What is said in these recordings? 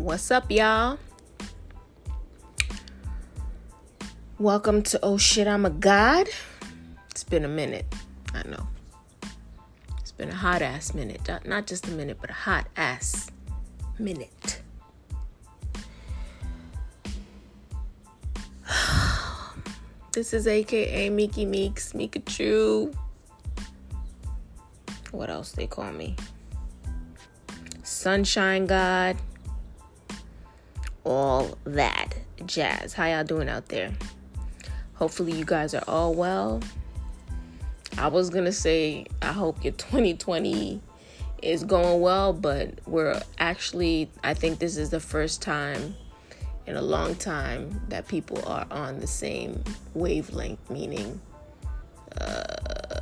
What's up, y'all? Welcome to Oh Shit, I'm a God. It's been a minute. I know. It's been a hot ass minute. Not just a minute, but a hot ass minute. This is aka Miki Meeks, Mikachu. What else they call me? Sunshine God. All that jazz. How y'all doing out there? Hopefully you guys are all well. I was gonna say I hope your 2020 is going well, but we're actually I think this is the first time in a long time that people are on the same wavelength, meaning uh,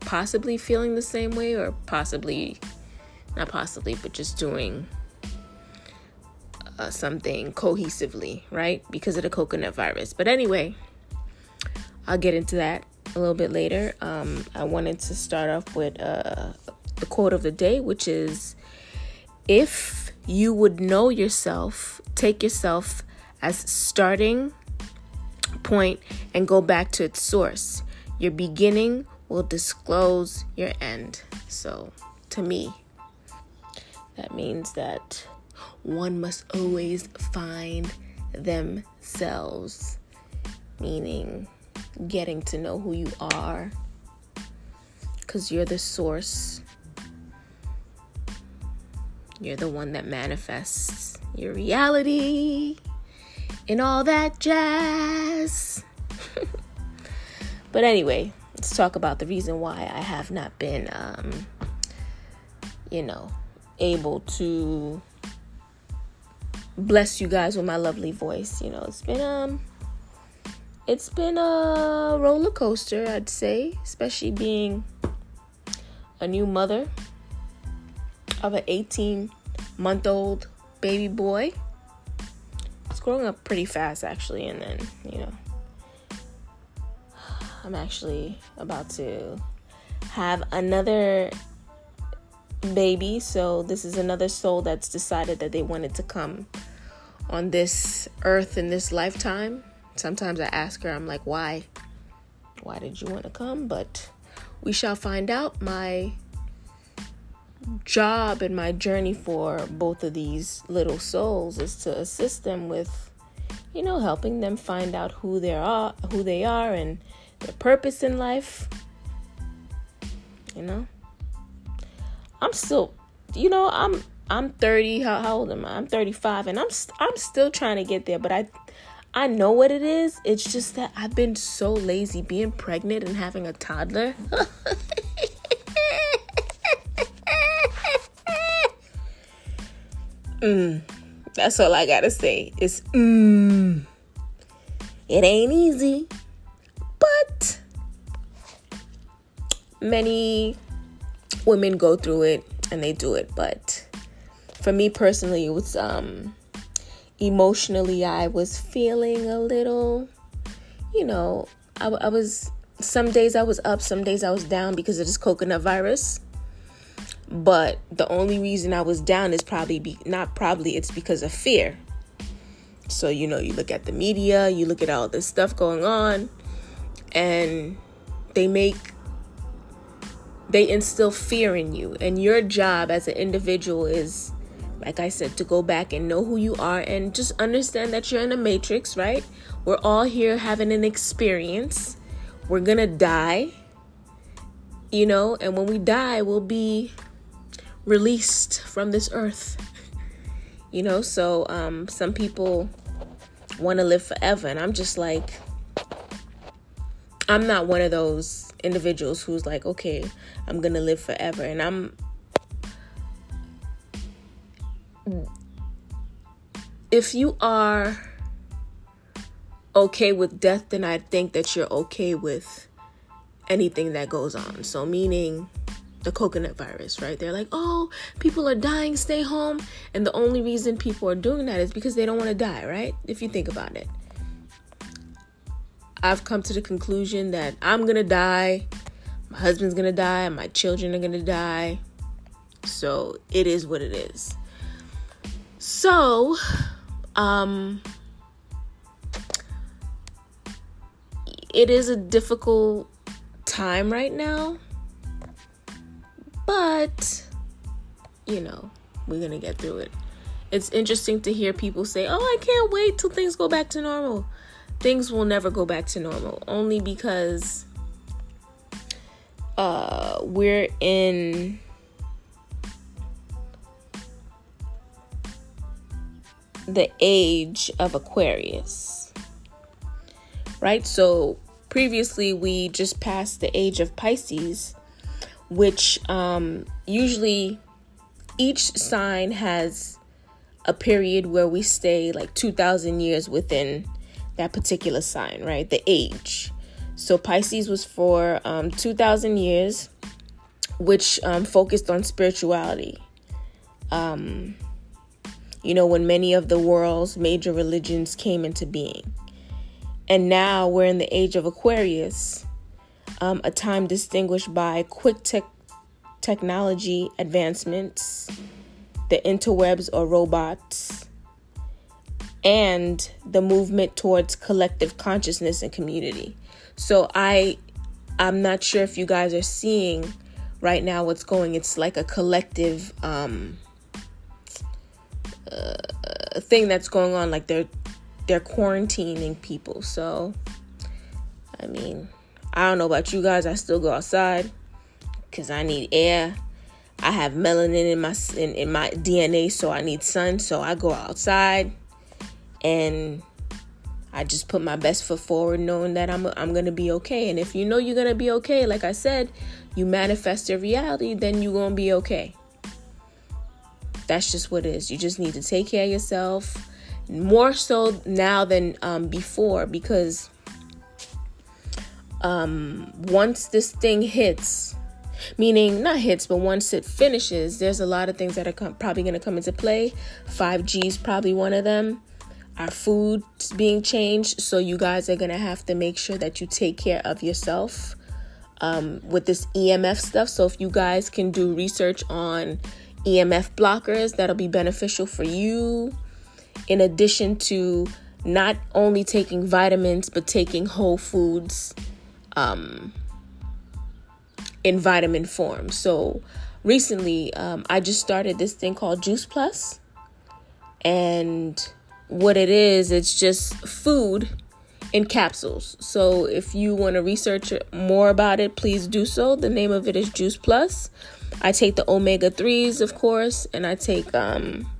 possibly feeling the same way, or possibly not possibly, but just doing uh, something cohesively, right? Because of the coconut virus. But anyway, I'll get into that a little bit later. Um, I wanted to start off with uh, the quote of the day, which is if you would know yourself, take yourself as starting point and go back to its source. Your beginning will disclose your end. So, to me, that means that one must always find themselves, meaning getting to know who you are, because you're the source. You're the one that manifests your reality and all that jazz. but anyway, let's talk about the reason why I have not been, um, you know, able to bless you guys with my lovely voice. You know, it's been um it's been a roller coaster, I'd say, especially being a new mother of an 18 month old baby boy It's growing up pretty fast actually and then you know i'm actually about to have another baby so this is another soul that's decided that they wanted to come on this earth in this lifetime. Sometimes i ask her i'm like why? Why did you want to come? But we shall find out. My job and my journey for both of these little souls is to assist them with you know helping them find out who they are who they are and their purpose in life you know i'm still you know i'm i'm 30 how, how old am i i'm 35 and i'm i'm still trying to get there but i i know what it is it's just that i've been so lazy being pregnant and having a toddler mm. That's all I gotta say. It's mm. It ain't easy, but many women go through it and they do it. But for me personally, it was um emotionally I was feeling a little, you know, I, I was some days I was up, some days I was down because of this coconut virus but the only reason I was down is probably be, not probably it's because of fear. So you know, you look at the media, you look at all this stuff going on, and they make they instill fear in you. And your job as an individual is like I said to go back and know who you are and just understand that you're in a matrix, right? We're all here having an experience. We're going to die. You know, and when we die, we'll be released from this earth. You know, so um, some people want to live forever, and I'm just like, I'm not one of those individuals who's like, okay, I'm gonna live forever, and I'm. If you are okay with death, then I think that you're okay with anything that goes on. So, meaning, the coconut virus, right? They're like, oh, people are dying, stay home. And the only reason people are doing that is because they don't want to die, right? If you think about it. I've come to the conclusion that I'm going to die, my husband's going to die, my children are going to die. So it is what it is. So, um, it is a difficult time right now, but you know, we're gonna get through it. It's interesting to hear people say, Oh, I can't wait till things go back to normal. Things will never go back to normal, only because uh, we're in the age of Aquarius. Right? So previously we just passed the age of Pisces, which um, usually each sign has a period where we stay like 2,000 years within that particular sign, right? The age. So Pisces was for um, 2,000 years, which um, focused on spirituality. Um, you know, when many of the world's major religions came into being. And now we're in the age of Aquarius, um, a time distinguished by quick tech technology advancements, the interwebs or robots, and the movement towards collective consciousness and community. So I I'm not sure if you guys are seeing right now what's going. It's like a collective um uh, thing that's going on like they're they're quarantining people. So I mean, I don't know about you guys. I still go outside cuz I need air. I have melanin in my in, in my DNA, so I need sun, so I go outside and I just put my best foot forward knowing that I'm I'm going to be okay. And if you know you're going to be okay, like I said, you manifest your reality, then you're going to be okay. That's just what it is. You just need to take care of yourself more so now than um, before because um, once this thing hits, meaning not hits, but once it finishes, there's a lot of things that are com- probably going to come into play. 5G is probably one of them our food's being changed so you guys are gonna have to make sure that you take care of yourself um, with this emf stuff. So if you guys can do research on emf blockers that'll be beneficial for you. In addition to not only taking vitamins but taking whole foods um, in vitamin form. So recently um, i just started this thing called juice plus and what it is, it's just food in capsules. So if you want to research more about it, please do so. The name of it is Juice Plus. I take the omega 3s, of course, and I take um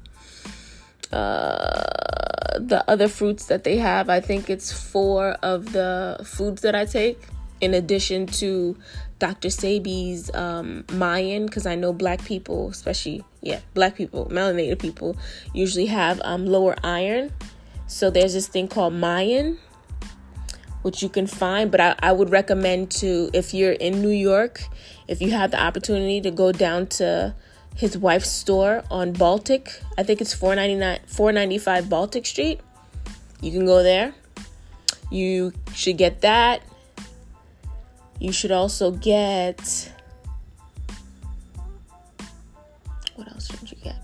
uh the other fruits that they have. I think it's four of the foods that I take in addition to Dr. Sebi's um, Mayan, because I know black people, especially, yeah, black people, melanated people, usually have um, lower iron. So there's this thing called Mayan, which you can find, but I, I would recommend to, if you're in New York, if you have the opportunity to go down to his wife's store on Baltic, I think it's 499 495 Baltic Street. You can go there. You should get that. You should also get. What else should you get?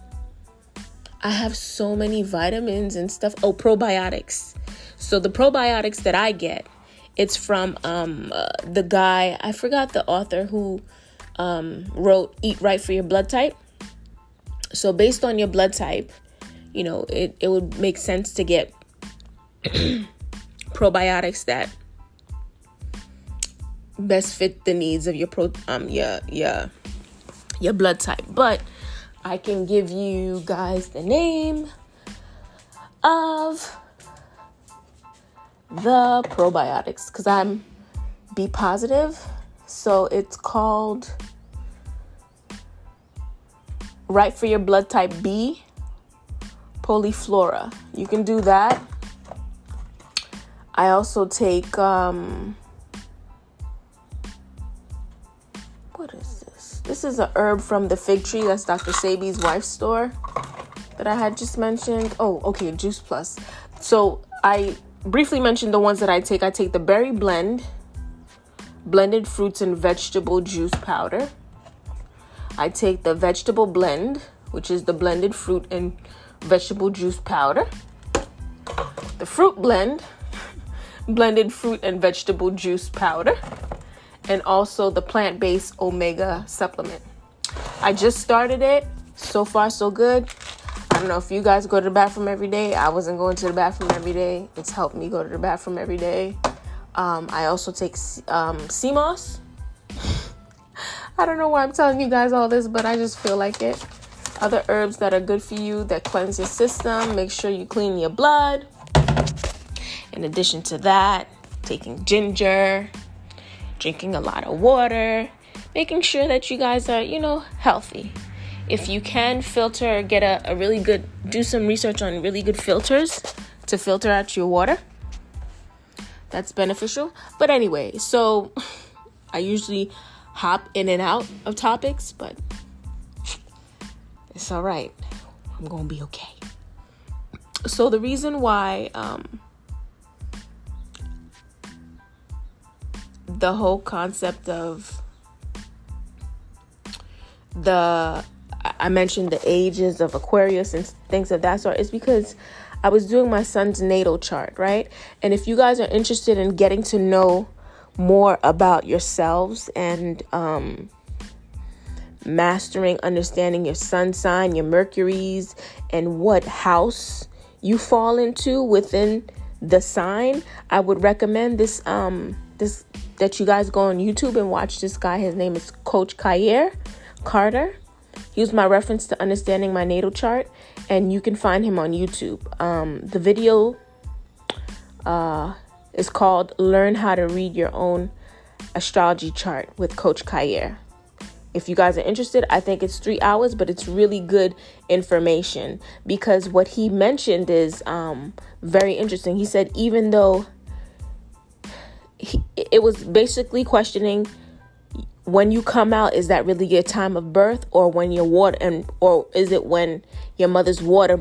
I have so many vitamins and stuff. Oh, probiotics. So the probiotics that I get, it's from um, uh, the guy, I forgot the author who um, wrote Eat Right for Your Blood Type. So based on your blood type, you know, it, it would make sense to get probiotics that best fit the needs of your pro um your your your blood type. But I can give you guys the name of the probiotics because I'm B positive. So it's called Right for Your Blood Type B Polyflora. You can do that. I also take um, this? Is a herb from the fig tree. That's Dr. Sebi's wife's store that I had just mentioned. Oh, okay, Juice Plus. So I briefly mentioned the ones that I take. I take the berry blend, blended fruits and vegetable juice powder. I take the vegetable blend, which is the blended fruit and vegetable juice powder, the fruit blend, blended fruit and vegetable juice powder, and also the plant based omega supplement. I just started it. So far, so good. I don't know if you guys go to the bathroom every day. I wasn't going to the bathroom every day. It's helped me go to the bathroom every day. Um, I also take um, moss. I don't know why I'm telling you guys all this, but I just feel like it. Other herbs that are good for you that cleanse your system. Make sure you clean your blood. In addition to that, taking ginger, drinking a lot of water, making sure that you guys are, you know, healthy. If you can filter, get a, a really good, do some research on really good filters to filter out your water. That's beneficial. But anyway, so I usually hop in and out of topics, but it's all right. I'm going to be okay. So, the reason why um, the whole concept of the I mentioned the ages of Aquarius and things of that sort is because I was doing my son's natal chart, right? And if you guys are interested in getting to know more about yourselves and um, mastering understanding your sun sign, your Mercury's, and what house you fall into within the sign, I would recommend this um this that you guys go on YouTube and watch this guy. His name is Coach Kayer Carter. He was my reference to understanding my natal chart, and you can find him on YouTube. Um, the video uh, is called Learn How to Read Your Own Astrology Chart with Coach Kayer. If you guys are interested, I think it's three hours, but it's really good information because what he mentioned is um, very interesting. He said, even though he, it was basically questioning when you come out is that really your time of birth or when your water and or is it when your mother's water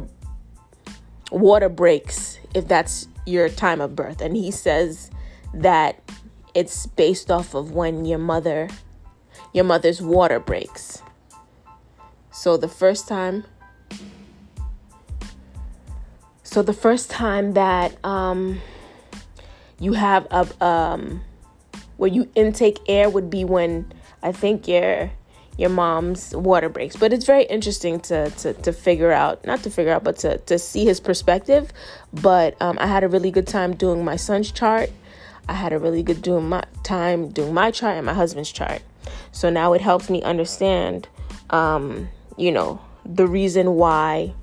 water breaks if that's your time of birth? And he says that it's based off of when your mother your mother's water breaks. So the first time so the first time that um you have a um where you intake air would be when I think your your mom's water breaks. But it's very interesting to to to figure out, not to figure out, but to to see his perspective. But um, I had a really good time doing my son's chart. I had a really good doing my time doing my chart and my husband's chart. So now it helps me understand, um, you know, the reason why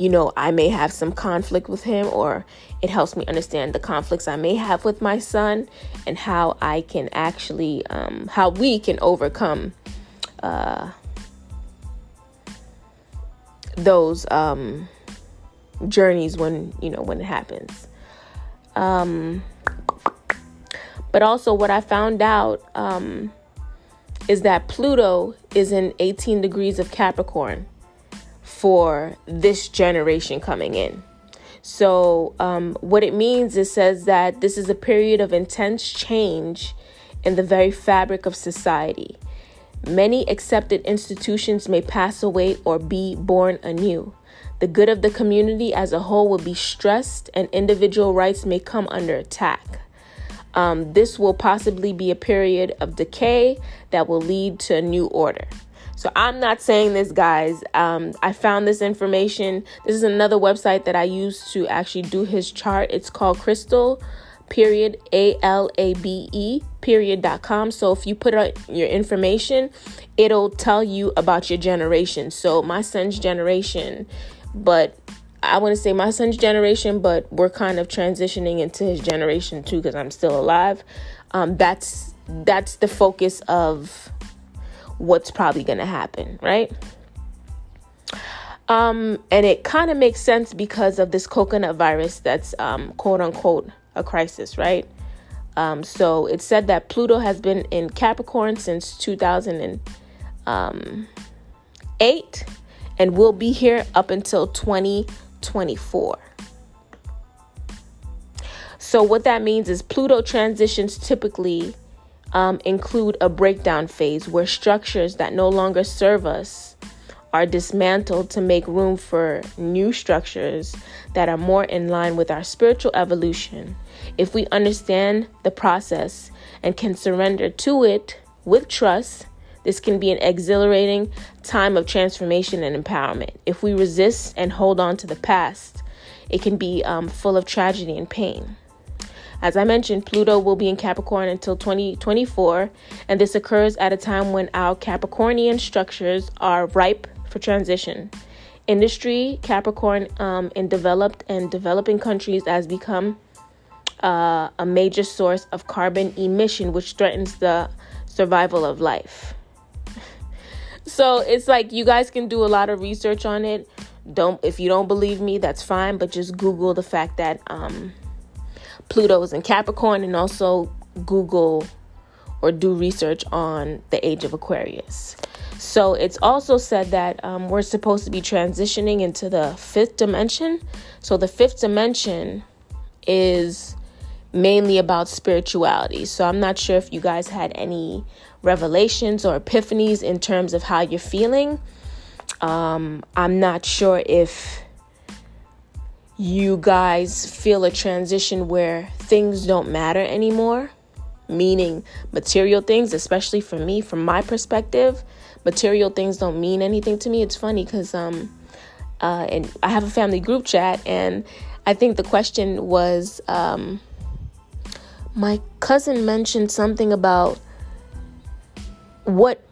you know, I may have some conflict with him, or it helps me understand the conflicts I may have with my son and how I can actually, um, how we can overcome uh, those um, journeys when, you know, when it happens. Um, but also, what I found out um, is that Pluto is in 18 degrees of Capricorn for this generation coming in. So, um, what it means, it says that this is a period of intense change in the very fabric of society. Many accepted institutions may pass away or be born anew. The good of the community as a whole will be stressed, and individual rights may come under attack. Um, this will possibly be a period of decay that will lead to a new order. So I'm not saying this, guys. Um, I found this information. This is another website that I use to actually do his chart. It's called Crystal period a l a b e period.com so if you put out your information it'll tell you about your generation so my son's generation but i want to say my son's generation but we're kind of transitioning into his generation too because i'm still alive um, that's that's the focus of what's probably going to happen, right? Um, and it kind of makes sense because of this coconut virus that's um, quote unquote a crisis, right? Um, so it said that Pluto has been in Capricorn since 2008 um, and will be here up until 2024. So, what that means is Pluto transitions typically um, include a breakdown phase where structures that no longer serve us are dismantled to make room for new structures that are more in line with our spiritual evolution. If we understand the process and can surrender to it with trust, this can be an exhilarating time of transformation and empowerment. If we resist and hold on to the past, it can be um, full of tragedy and pain. As I mentioned, Pluto will be in Capricorn until 2024, and this occurs at a time when our Capricornian structures are ripe for transition. Industry, Capricorn um, in developed and developing countries has become uh, a major source of carbon emission, which threatens the survival of life. so it's like you guys can do a lot of research on it. Don't if you don't believe me, that's fine, but just Google the fact that um, Pluto is in Capricorn and also Google or do research on the age of Aquarius. So it's also said that um, we're supposed to be transitioning into the fifth dimension. So the fifth dimension is mainly about spirituality. So I'm not sure if you guys had any revelations or epiphanies in terms of how you're feeling. Um, I'm not sure if you guys feel a transition where things don't matter anymore, meaning material things, especially for me, from my perspective material things don't mean anything to me. It's funny because um, uh, and I have a family group chat, and I think the question was um, my cousin mentioned something about what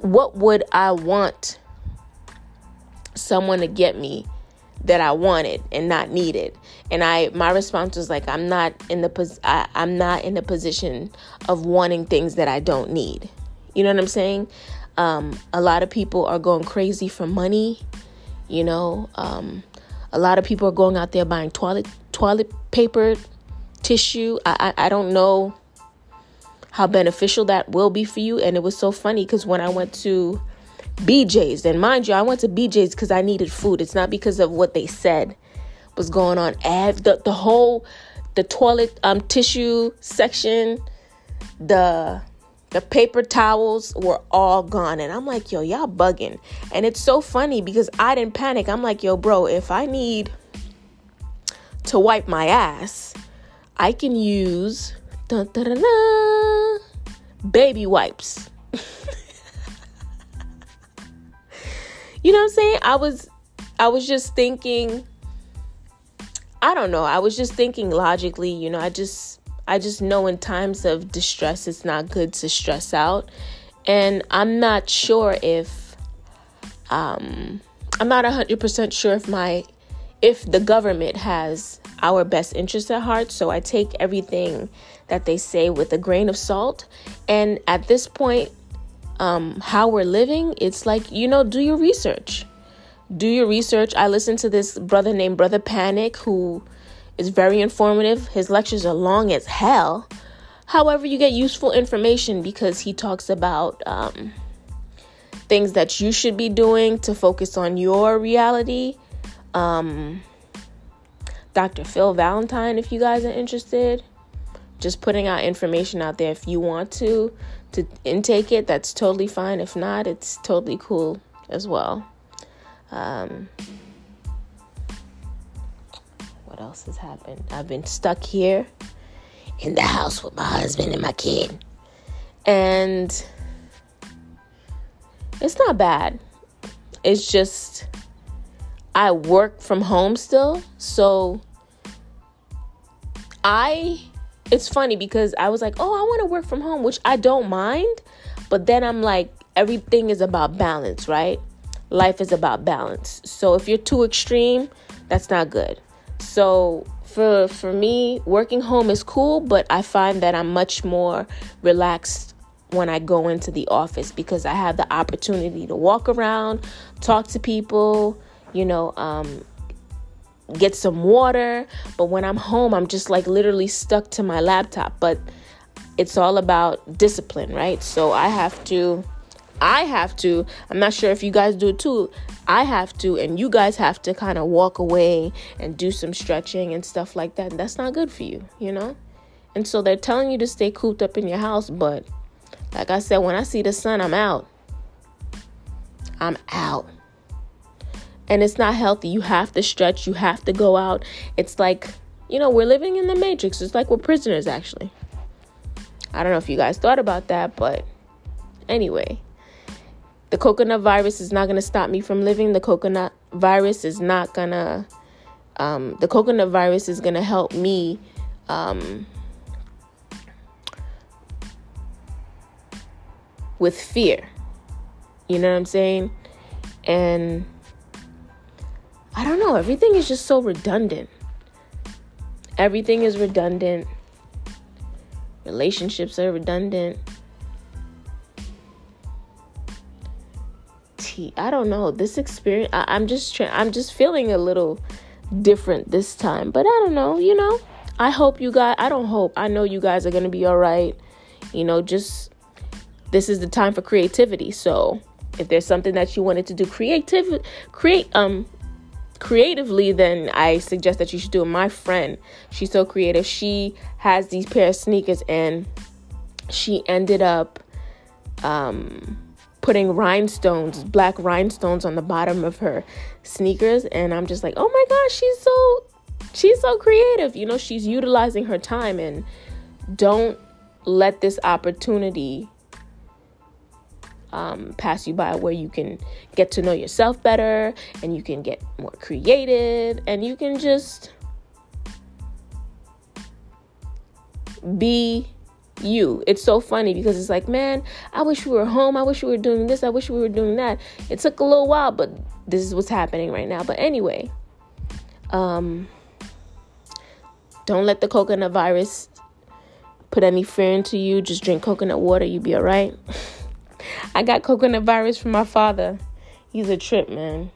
what would I want someone to get me that I wanted and not needed. And I my response was like I'm not in the pos- I, I'm not in the position of wanting things that I don't need. You know what I'm saying? Um, a lot of people are going crazy for money. You know, um, a lot of people are going out there buying toilet toilet paper, tissue. I, I, I don't know how beneficial that will be for you. And it was so funny because when I went to BJ's, and mind you, I went to BJ's because I needed food. It's not because of what they said was going on. The the whole the toilet um tissue section, the the paper towels were all gone. And I'm like, yo, y'all bugging. And it's so funny because I didn't panic. I'm like, yo, bro, if I need to wipe my ass, I can use dun, dun, dun, baby wipes. you know what I'm saying? I was I was just thinking I don't know. I was just thinking logically, you know, I just I just know in times of distress, it's not good to stress out. And I'm not sure if, um, I'm not 100% sure if my, if the government has our best interests at heart. So I take everything that they say with a grain of salt. And at this point, um, how we're living, it's like, you know, do your research. Do your research. I listened to this brother named Brother Panic who is very informative. His lectures are long as hell. However, you get useful information because he talks about um, things that you should be doing to focus on your reality. Um, Dr. Phil Valentine, if you guys are interested, just putting out information out there. If you want to to intake it, that's totally fine. If not, it's totally cool as well. Um, what else has happened? I've been stuck here in the house with my husband and my kid. And it's not bad. It's just I work from home still. So I it's funny because I was like, "Oh, I want to work from home," which I don't mind, but then I'm like everything is about balance, right? Life is about balance. So if you're too extreme, that's not good. So for for me, working home is cool, but I find that I'm much more relaxed when I go into the office because I have the opportunity to walk around, talk to people, you know, um, get some water. But when I'm home, I'm just like literally stuck to my laptop. But it's all about discipline, right? So I have to I have to, I'm not sure if you guys do too. I have to, and you guys have to kind of walk away and do some stretching and stuff like that. And that's not good for you, you know? And so they're telling you to stay cooped up in your house, but like I said, when I see the sun, I'm out. I'm out. And it's not healthy. You have to stretch, you have to go out. It's like, you know, we're living in the matrix. It's like we're prisoners actually. I don't know if you guys thought about that, but anyway, the coconut virus is not going to stop me from living. The coconut virus is not going to um, the coconut virus is going to help me um, with fear. You know what I'm saying? And I don't know, everything is just so redundant. Everything is redundant. Relationships are redundant. T I don't know. This experience I, am just trying I'm just feeling a little different this time. But I don't know, you know. I hope you guys I don't hope. I know you guys are gonna be alright. You know, just this is the time for creativity. So if there's something that you wanted to do creative create um creatively then i suggest that you should do it. My friend she's so creative. She has these pair of sneakers and she ended up um putting rhinestones black rhinestones on the bottom of her sneakers. And i'm just like oh my gosh she's so she's so creative. You know she's utilizing her time and don't let this opportunity um, pass you by where you can get to know yourself better and you can get more creative and you can just be you. It's so funny because it's like, man, I wish we were home. I wish we were doing this. I wish we were doing that. It took a little while, but this is what's happening right now. But anyway, um, don't let the coconut virus put any fear into you. Just drink coconut water. You'll be all right. I got coconut virus from my father. He's a trip, man.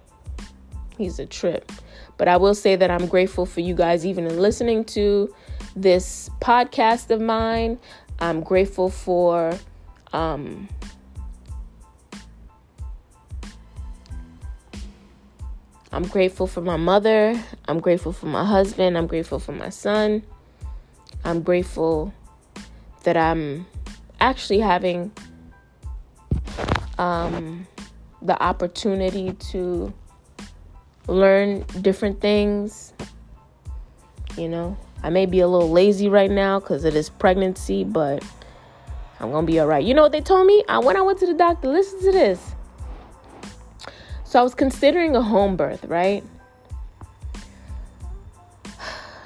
He's a trip. But I will say that I'm grateful for you guys even in listening to this podcast of mine. I'm grateful for um, I'm grateful for my mother. I'm grateful for my husband. I'm grateful for my son. I'm grateful that I'm actually having um, the opportunity to learn different things. You know, I may be a little lazy right now because it is pregnancy, but I'm gonna be all right. You know what they told me? I when I went to the doctor. Listen to this. So I was considering a home birth, right?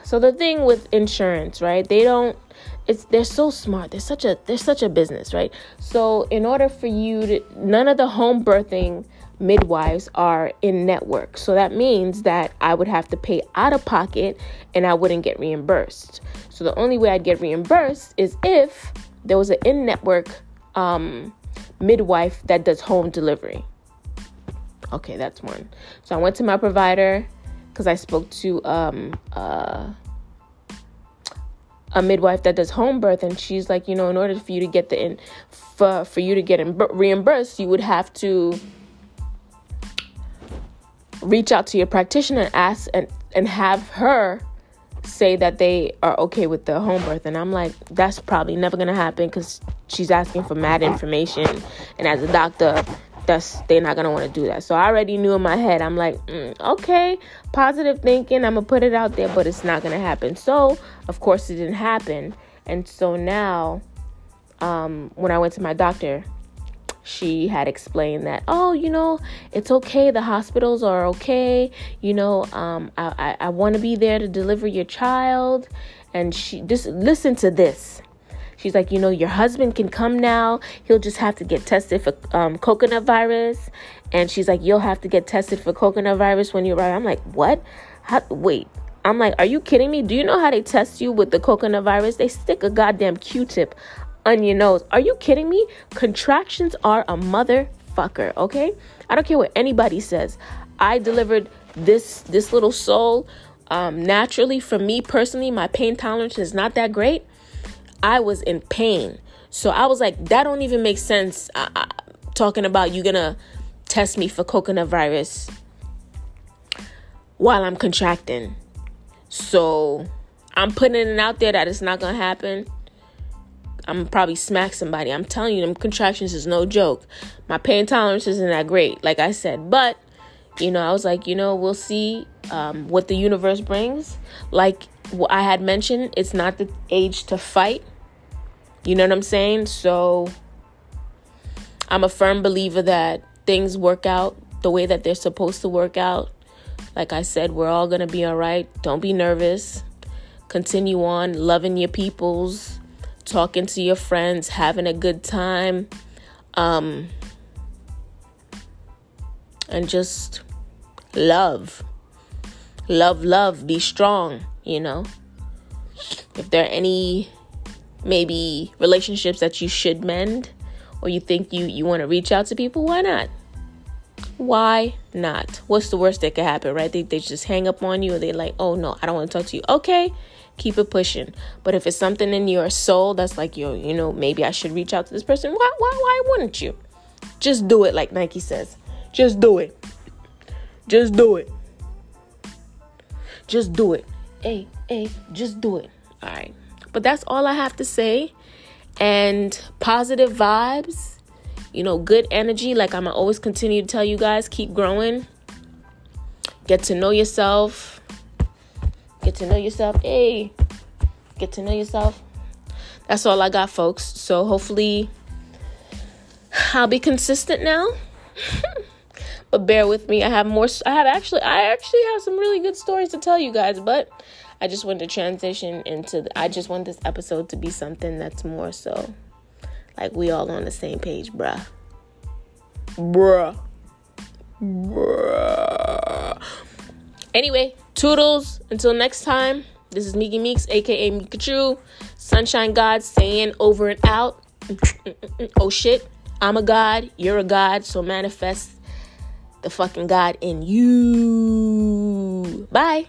So the thing with insurance, right? They don't it's they're so smart. They're such a they're such a business, right? So in order for you to none of the home birthing midwives are in network. So that means that I would have to pay out of pocket and I wouldn't get reimbursed. So the only way I'd get reimbursed is if there was an in network um, midwife that does home delivery. Okay, that's one. So I went to my provider because I spoke to um, uh, a midwife that does home birth and she's like you know in order for you to get the in for for you to get reimbursed you would have to reach out to your practitioner and ask and and have her say that they are okay with the home birth. And i'm like that's probably never gonna happen because she's asking for mad information. And as a doctor that's they're not gonna want to do that. So I already knew in my head, I'm like, mm, okay, positive thinking. I'm gonna put it out there, but it's not gonna happen. So of course it didn't happen, and so now, um, when I went to my doctor, she had explained that, oh, you know, it's okay. The hospitals are okay. You know, um, I I, I want to be there to deliver your child, and she just listen to this. She's like, you know, your husband can come now. He'll just have to get tested for um, coconut virus. And she's like, you'll have to get tested for coconut virus when you arrive. I'm like, what? How, wait. I'm like, are you kidding me? Do you know how they test you with the coconut virus? They stick a goddamn Q-tip on your nose. Are you kidding me? Contractions are a motherfucker, okay? I don't care what anybody says. I delivered this this little soul um, naturally. For me personally, my pain tolerance is not that great. I was in pain. So I was like, that don't even make sense. I, I, talking about you gonna test me for coconut virus while I'm contracting. So I'm putting it out there that it's not gonna happen. I'm probably smack somebody. I'm telling you, them contractions is no joke. My pain tolerance isn't that great, like I said, but you know, I was like, you know, we'll see um, what the universe brings. Like I had mentioned, it's not the age to fight. You know what I'm saying? So I'm a firm believer that things work out the way that they're supposed to work out. Like I said, we're all going to be all right. Don't be nervous. Continue on loving your peoples, talking to your friends, having a good time. Um, and just love. Love, love, be strong, you know. If there are any maybe relationships that you should mend or you think you you want to reach out to people, why not? Why not? What's the worst that could happen, right? They, they just hang up on you or they're like, oh no, I don't want to talk to you. Okay, keep it pushing. But if it's something in your soul that's like, yo, you know, maybe I should reach out to this person, why, why, why wouldn't you? Just do it, like Nike says. Just do it. Just do it. Just do it. Hey, hey, just do it. All right. But that's all I have to say. And positive vibes you know, good energy. Like I'm always continue to tell you guys, keep growing. Get to know yourself. Get to know yourself. Hey, get to know yourself. That's all I got, folks. So hopefully I'll be consistent now. but bear with me. I have more I have actually I actually have some really good stories to tell you guys, but I just wanted to transition into the, I just want this episode to be something that's more so like we all on the same page, bruh. Bruh. Bruh. Anyway, toodles. Until next time, this is Miki Meeks, aka Mikachu. Sunshine God saying over and out. oh shit. I'm a God, you're a God, so manifest the fucking God in you. Bye.